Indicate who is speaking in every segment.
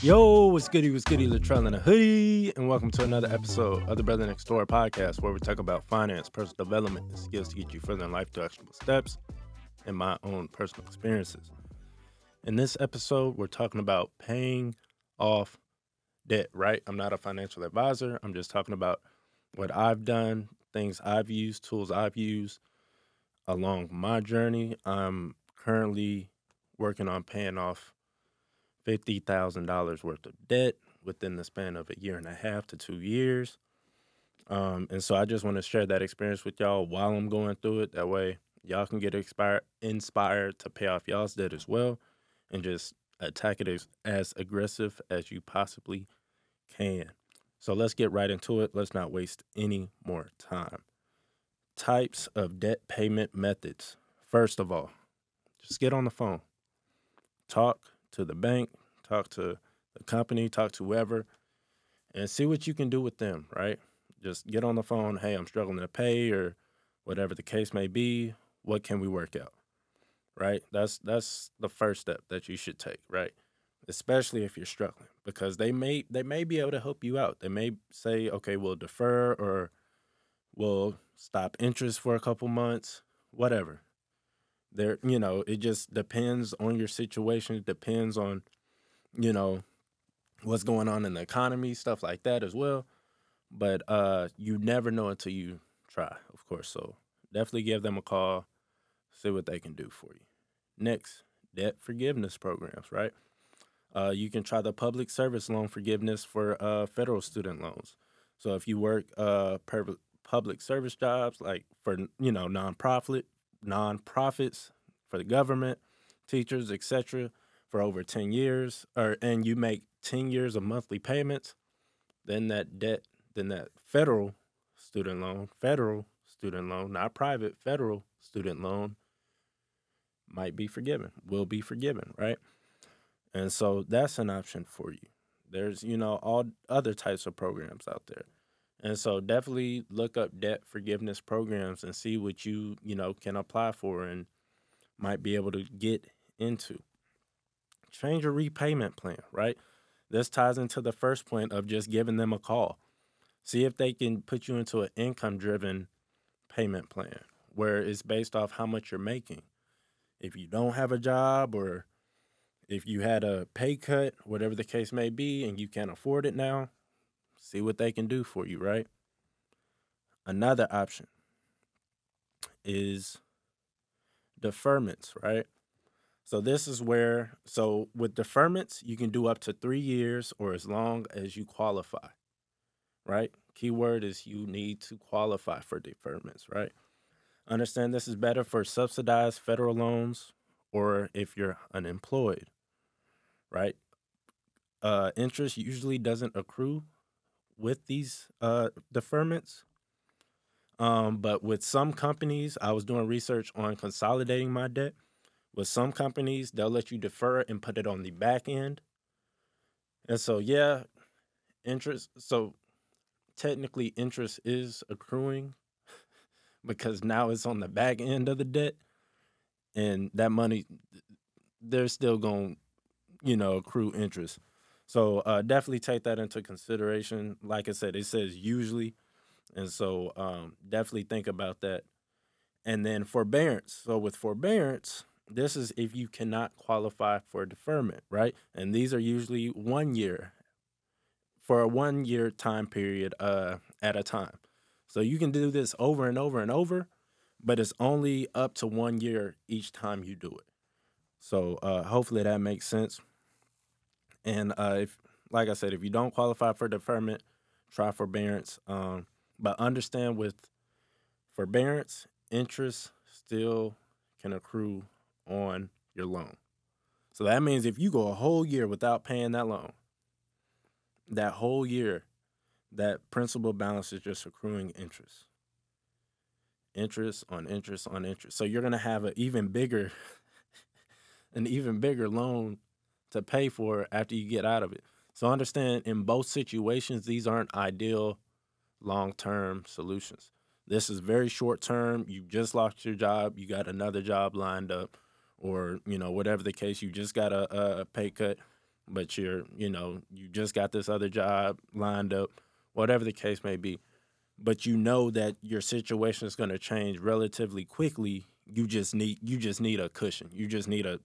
Speaker 1: Yo, what's goody, what's goody, Latrell in a hoodie, and welcome to another episode of the Brother Next Door podcast where we talk about finance, personal development, and skills to get you further in life through actionable steps and my own personal experiences. In this episode, we're talking about paying off debt, right? I'm not a financial advisor. I'm just talking about what I've done, things I've used, tools I've used along my journey. I'm currently working on paying off $50,000 worth of debt within the span of a year and a half to two years. Um, and so I just want to share that experience with y'all while I'm going through it. That way, y'all can get inspired, inspired to pay off y'all's debt as well and just attack it as, as aggressive as you possibly can. So let's get right into it. Let's not waste any more time. Types of debt payment methods. First of all, just get on the phone, talk to the bank, talk to the company, talk to whoever, and see what you can do with them, right? Just get on the phone. Hey, I'm struggling to pay, or whatever the case may be. What can we work out? Right? That's that's the first step that you should take, right? Especially if you're struggling, because they may they may be able to help you out. They may say, okay, we'll defer or we'll stop interest for a couple months, whatever there you know it just depends on your situation it depends on you know what's going on in the economy stuff like that as well. But uh you never know until you try of course. So definitely give them a call see what they can do for you. Next debt forgiveness programs right? Uh, you can try the public service loan forgiveness for uh, federal student loans. So if you work uh, per- public service jobs like for you know nonprofit nonprofits, for the government, teachers, etc., for over 10 years, or and you make 10 years of monthly payments, then that debt, then that federal student loan, federal student loan, not private, federal student loan might be forgiven, will be forgiven, right? And so that's an option for you. There's, you know, all other types of programs out there. And so definitely look up debt forgiveness programs and see what you, you know, can apply for and might be able to get into. Change your repayment plan, right? This ties into the first point of just giving them a call. See if they can put you into an income driven payment plan where it's based off how much you're making. If you don't have a job or if you had a pay cut, whatever the case may be, and you can't afford it now, see what they can do for you, right? Another option is deferments, right? So this is where so with deferments, you can do up to 3 years or as long as you qualify. Right? Keyword is you need to qualify for deferments, right? Understand this is better for subsidized federal loans or if you're unemployed, right? Uh, interest usually doesn't accrue with these uh, deferments. Um, but with some companies, I was doing research on consolidating my debt. With some companies, they'll let you defer and put it on the back end. And so, yeah, interest. So, technically, interest is accruing because now it's on the back end of the debt. And that money, they're still going to, you know, accrue interest. So uh, definitely take that into consideration. Like I said, it says usually, and so um, definitely think about that. And then forbearance. So with forbearance, this is if you cannot qualify for deferment, right? And these are usually one year for a one year time period uh, at a time. So you can do this over and over and over, but it's only up to one year each time you do it. So uh, hopefully that makes sense. And uh, if, like I said, if you don't qualify for deferment, try forbearance. Um, but understand with forbearance, interest still can accrue on your loan. So that means if you go a whole year without paying that loan, that whole year, that principal balance is just accruing interest. Interest on interest on interest. So you're gonna have an even bigger, an even bigger loan to pay for after you get out of it. So understand in both situations, these aren't ideal long term solutions. This is very short term. You just lost your job, you got another job lined up, or you know whatever the case, you just got a, a pay cut. but you're, you know, you just got this other job lined up, whatever the case may be. But you know that your situation is going to change relatively quickly. You just need you just need a cushion. You just need a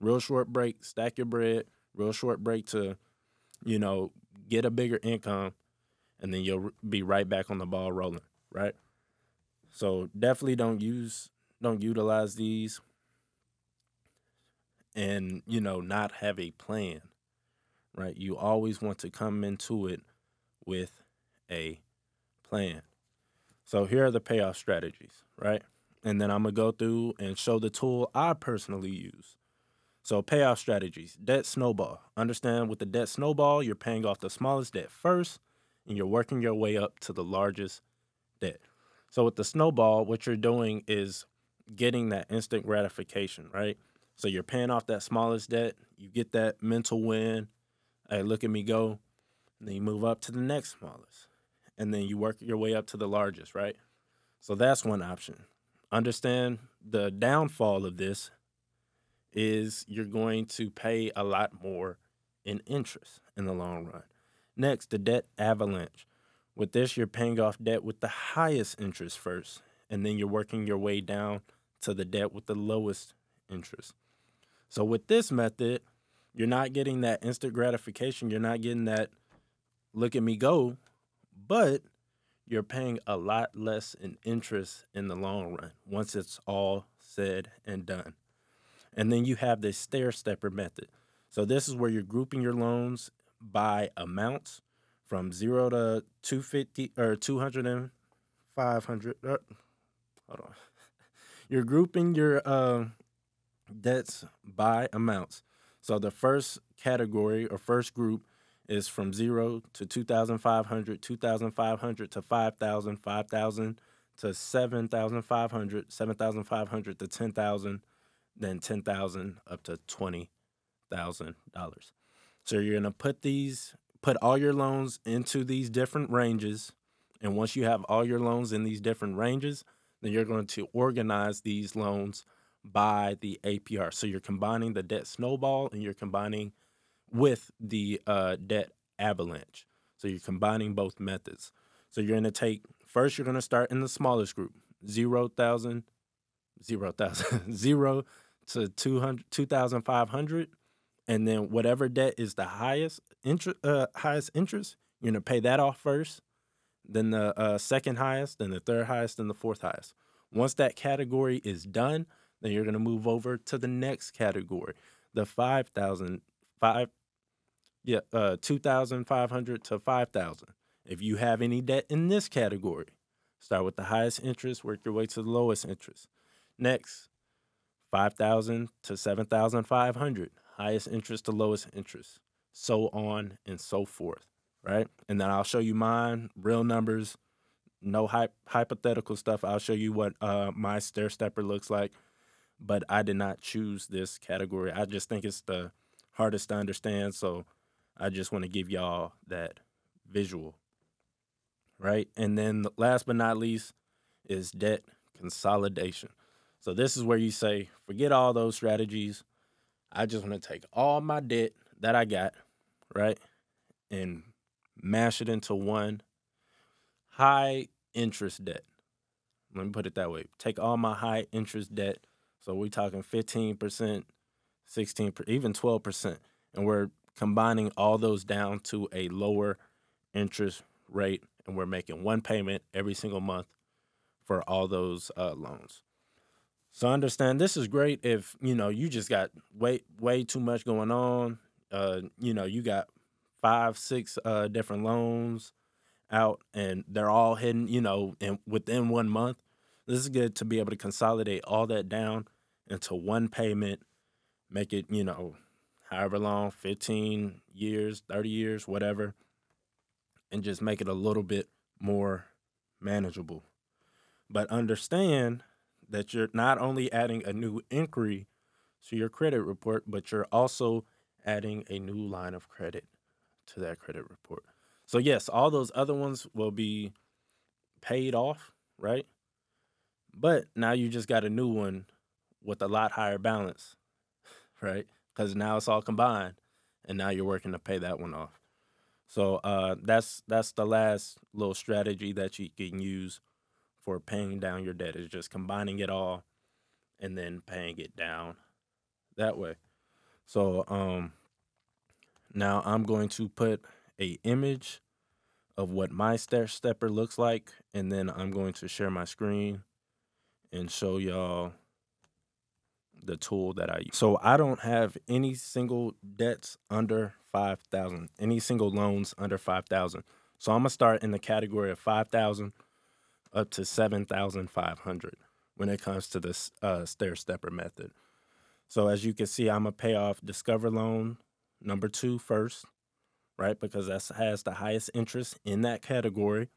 Speaker 1: real short break, stack your bread, real short break to, you know, get a bigger income, and then you'll be right back on the ball rolling, right? So definitely don't use don't utilize these and you know not have a plan right? You always want to come into it with a plan. So here are the payoff strategies right? And then i'm going to go through and show the tool i personally use. So payoff strategies debt snowball. Understand with the debt snowball you're paying off the smallest debt first and you're working your way up to the largest debt. So with the snowball what you're doing is getting that instant gratification right so you're paying off that smallest debt, you get that mental win. Hey, look at me go. And then you move up to the next smallest. And then you work your way up to the largest, right? So that's one option. Understand the downfall of this is you're going to pay a lot more in interest in the long run. Next, the debt avalanche. With this, you're paying off debt with the highest interest first, and then you're working your way down to the debt with the lowest interest. So with this method, you're not getting that instant gratification. You're not getting that look at me go, but you're paying a lot less in interest in the long run once it's all said and done. And then you have this stair stepper method. So this is where you're grouping your loans by amounts from zero to 250 or 200 and 500. Uh, hold on. You're grouping your uh, debts by amounts. So the first category or first group is from zero to 2,500, 2,500 to 5,000, 5,000 to 7,500, 7,500 to 10,000, then 10,000 up to $20,000. So you're going to put these, put all your loans into these different ranges. And once you have all your loans in these different ranges, then you're going to organize these loans by the APR. So you're combining the debt snowball and you're combining with the uh, debt avalanche. So you're combining both methods. So you're going to take first. You're going to start in the smallest group, zero thousand, zero thousand, zero to 200, 2,500, and then whatever debt is the highest interest, uh, highest interest, you're going to pay that off first. Then the uh, second highest, then the third highest, then the fourth highest. Once that category is done, then you're going to move over to the next category, the 5,000, five, yeah, uh, 2,500 to 5,000. If you have any debt in this category, start with the highest interest, work your way to the lowest interest. Next, 5,000 to 7,500, highest interest to lowest interest, so on and so forth, right? And then I'll show you mine, real numbers, no hy- hypothetical stuff. I'll show you what uh, my stair stepper looks like but I did not choose this category. I just think it's the hardest to understand. So I just want to give y'all that visual. Right. And then last but not least is debt consolidation. So this is where you say, forget all those strategies. I just want to take all my debt that I got, right, and mash it into one high interest debt. Let me put it that way. Take all my high interest debt so we're talking 15%, 16 even 12%. And we're combining all those down to a lower interest rate. And we're making one payment every single month for all those uh, loans. So understand this is great if you know you just got way way too much going on. Uh, you know you got five six uh, different loans out and they're all hidden. You know, and within one month, this is good to be able to consolidate all that down into one payment, make it, you know, however long 15 years, 30 years, whatever and just make it a little bit more manageable. But understand that you're not only adding a new inquiry to your credit report, but you're also adding a new line of credit to that credit report. So, yes, all those other ones will be paid off, right? But now you just got a new one with a lot higher balance, right? Because now it's all combined. and now you're working to pay that one off. So uh, that's that's the last little strategy that you can use for paying down your debt is just combining it all and then paying it down that way. So um, now I'm going to put a image of what my stair stepper looks like, and then I'm going to share my screen and show y'all the tool that I use. So I don't have any single debts under 5,000, any single loans under 5,000. So I'm going to start in the category of 5,000 up to 7,500 when it comes to this uh, stair stepper method. So as you can see, I'm going to pay off Discover loan number two first, right? Because that has the highest interest in that category.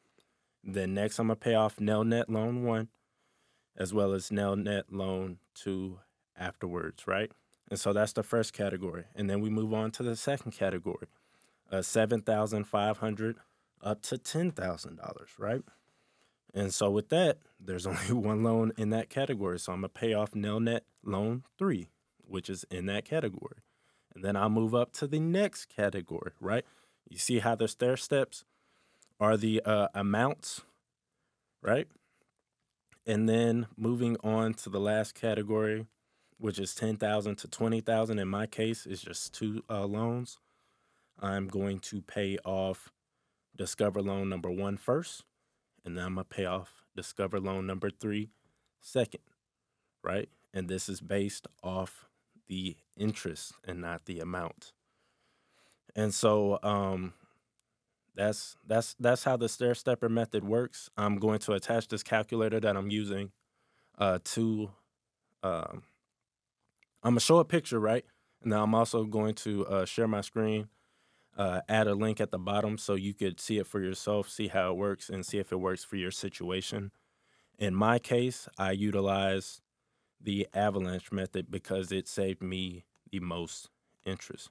Speaker 1: Then next, I'm going to pay off Nelnet loan one as well as Nelnet loan two afterwards, right? And so that's the first category. And then we move on to the second category, uh, 7500 up to $10,000, right? And so with that, there's only one loan in that category. So I'm going to pay off Nelnet loan three, which is in that category. And then I'll move up to the next category, right? You see how the stair steps are the uh, amounts, right? And then moving on to the last category, which is 10,000 to 20,000 in my case is just two uh, loans. I'm going to pay off Discover loan number one first, and then I'm going to pay off Discover loan number 3 second, right? And this is based off the interest and not the amount. And so um that's that's that's how the stair stepper method works. I'm going to attach this calculator that I'm using uh, to um, I'm gonna show a picture, right? Now I'm also going to uh, share my screen, uh, add a link at the bottom so you could see it for yourself, see how it works, and see if it works for your situation. In my case, I utilize the avalanche method because it saved me the most interest.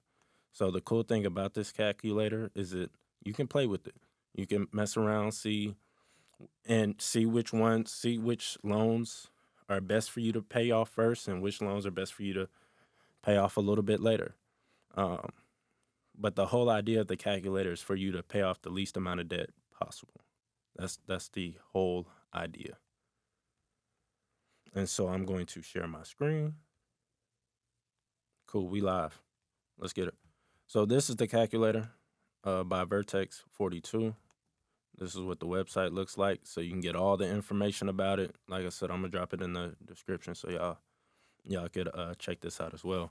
Speaker 1: So the cool thing about this calculator is that you can play with it. You can mess around, see, and see which ones, see which loans are best for you to pay off first and which loans are best for you to pay off a little bit later. Um, but the whole idea of the calculator is for you to pay off the least amount of debt possible. That's that's the whole idea. And so I'm going to share my screen. Cool, we live. Let's get it. So this is the calculator uh, by Vertex 42. This is what the website looks like, so you can get all the information about it. Like I said, I'm gonna drop it in the description so y'all y'all could uh, check this out as well.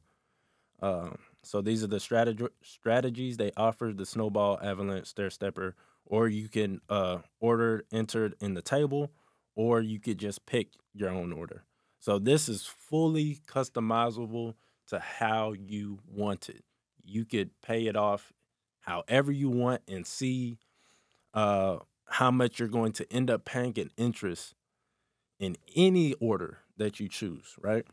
Speaker 1: Um, so these are the strateg- strategies they offer: the snowball, avalanche, stair stepper, or you can uh, order entered in the table, or you could just pick your own order. So this is fully customizable to how you want it. You could pay it off however you want and see uh, how much you're going to end up paying in interest in any order that you choose, right?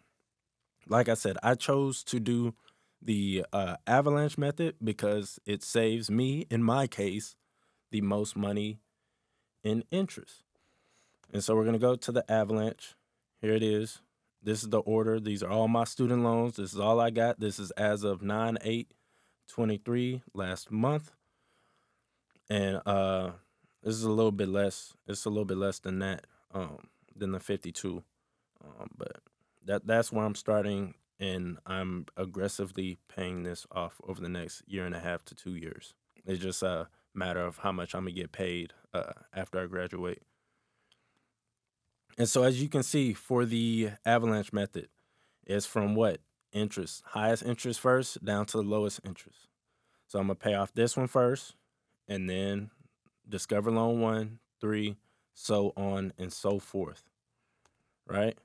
Speaker 1: Like I said, I chose to do the uh, avalanche method because it saves me, in my case, the most money in interest. And so we're going to go to the avalanche. Here it is. This is the order. These are all my student loans. This is all I got. This is as of 9 8 23 last month and uh, this is a little bit less. It's a little bit less than that, um, than the 52. Um, but that that's where I'm starting, and I'm aggressively paying this off over the next year and a half to two years. It's just a matter of how much I'm gonna get paid uh, after I graduate. And so, as you can see, for the avalanche method, it's from what interest, highest interest first, down to the lowest interest. So I'm gonna pay off this one first and then Discover Loan One, three, so on and so forth. Right?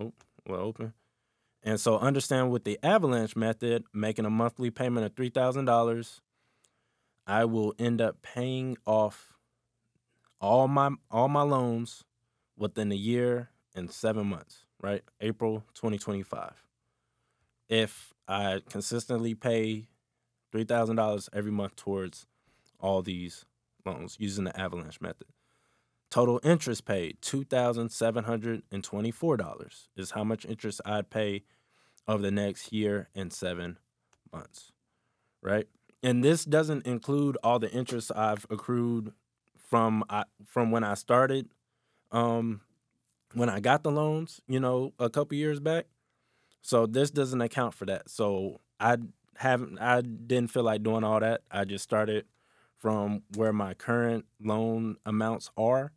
Speaker 1: Oh, well, open. And so understand with the avalanche method, making a monthly payment of $3,000, I will end up paying off all my all my loans within a year and 7 months, right? April 2025. If I consistently pay $3,000 every month towards all these loans using the avalanche method. Total interest paid $2,724 is how much interest I'd pay over the next year and seven months. right? And this doesn't include all the interest I've accrued from I, from when I started, um, when I got the loans, you know, a couple years back. So this doesn't account for that. So I haven't, I didn't feel like doing all that. I just started from where my current loan amounts are,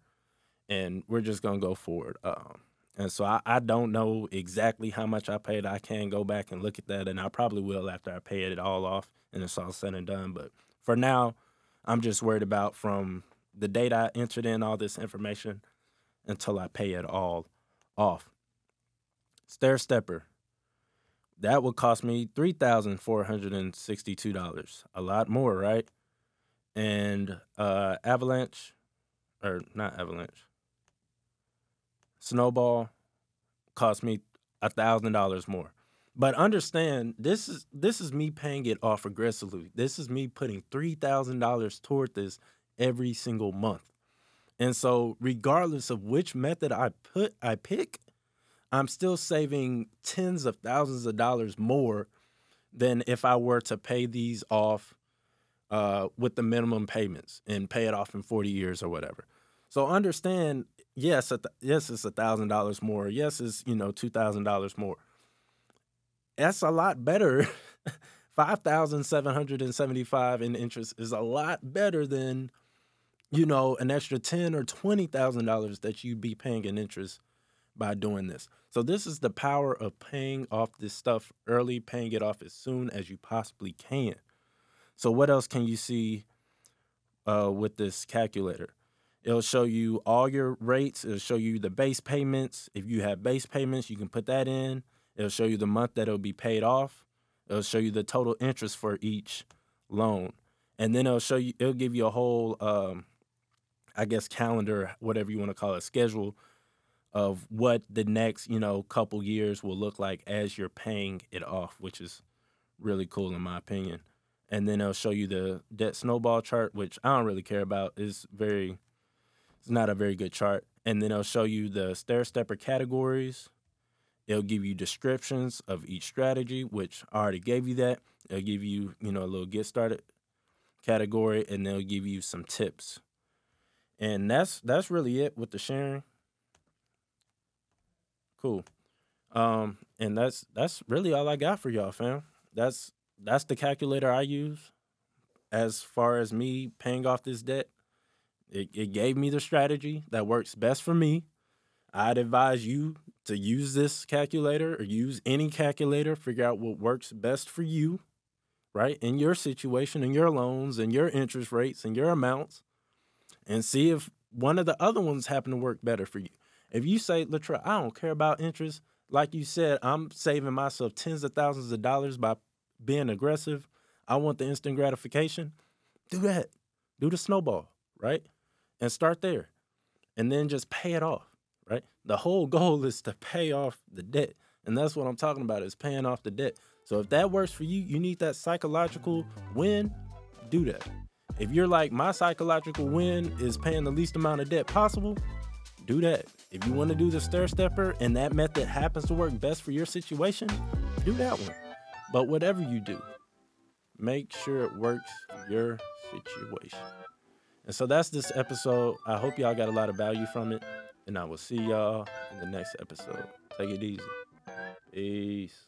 Speaker 1: and we're just gonna go forward. Um, and so I, I don't know exactly how much I paid. I can go back and look at that, and I probably will after I pay it all off and it's all said and done. But for now, I'm just worried about from the date I entered in all this information until I pay it all off. Stair stepper. That would cost me three thousand four hundred and sixty-two dollars. A lot more, right? And uh, avalanche, or not avalanche. Snowball cost me a thousand dollars more. But understand this is this is me paying it off aggressively. This is me putting three thousand dollars toward this every single month. And so regardless of which method I put I pick, I'm still saving tens of thousands of dollars more than if I were to pay these off uh, with the minimum payments and pay it off in 40 years or whatever. So understand, yes, yes, it's a thousand dollars more. Yes, it's you know two thousand dollars more that's a lot better. Five thousand seven hundred and seventy-five in interest is a lot better than, you know, an extra ten or twenty thousand dollars that you'd be paying in interest by doing this. So this is the power of paying off this stuff early, paying it off as soon as you possibly can. So what else can you see uh, with this calculator? It'll show you all your rates. It'll show you the base payments. If you have base payments, you can put that in. It'll show you the month that it'll be paid off. It'll show you the total interest for each loan, and then it'll show you. It'll give you a whole, um, I guess, calendar, whatever you want to call it, schedule of what the next, you know, couple years will look like as you're paying it off, which is really cool in my opinion. And then it'll show you the debt snowball chart, which I don't really care about. It's very, it's not a very good chart. And then it'll show you the stair stepper categories It'll give you descriptions of each strategy, which I already gave you that. It'll give you, you know, a little get started category, and they'll give you some tips. And that's that's really it with the sharing. Cool. Um, and that's that's really all I got for y'all, fam. That's that's the calculator I use as far as me paying off this debt. It, it gave me the strategy that works best for me. I'd advise you to use this calculator or use any calculator, figure out what works best for you, right? In your situation, in your loans, and your interest rates, and your amounts, and see if one of the other ones happen to work better for you. If you say, Latra, I don't care about interest, like you said, I'm saving myself tens of thousands of dollars by being aggressive. I want the instant gratification. Do that. Do the snowball, right? And start there. And then just pay it off right? The whole goal is to pay off the debt. And that's what I'm talking about is paying off the debt. So if that works for you, you need that psychological win, do that. If you're like my psychological win is paying the least amount of debt possible, do that. If you want to do the stair stepper and that method happens to work best for your situation, do that one. But whatever you do, make sure it works your situation. And so that's this episode. I hope y'all got a lot of value from it. And I will see y'all in the next episode. Take it easy. Peace.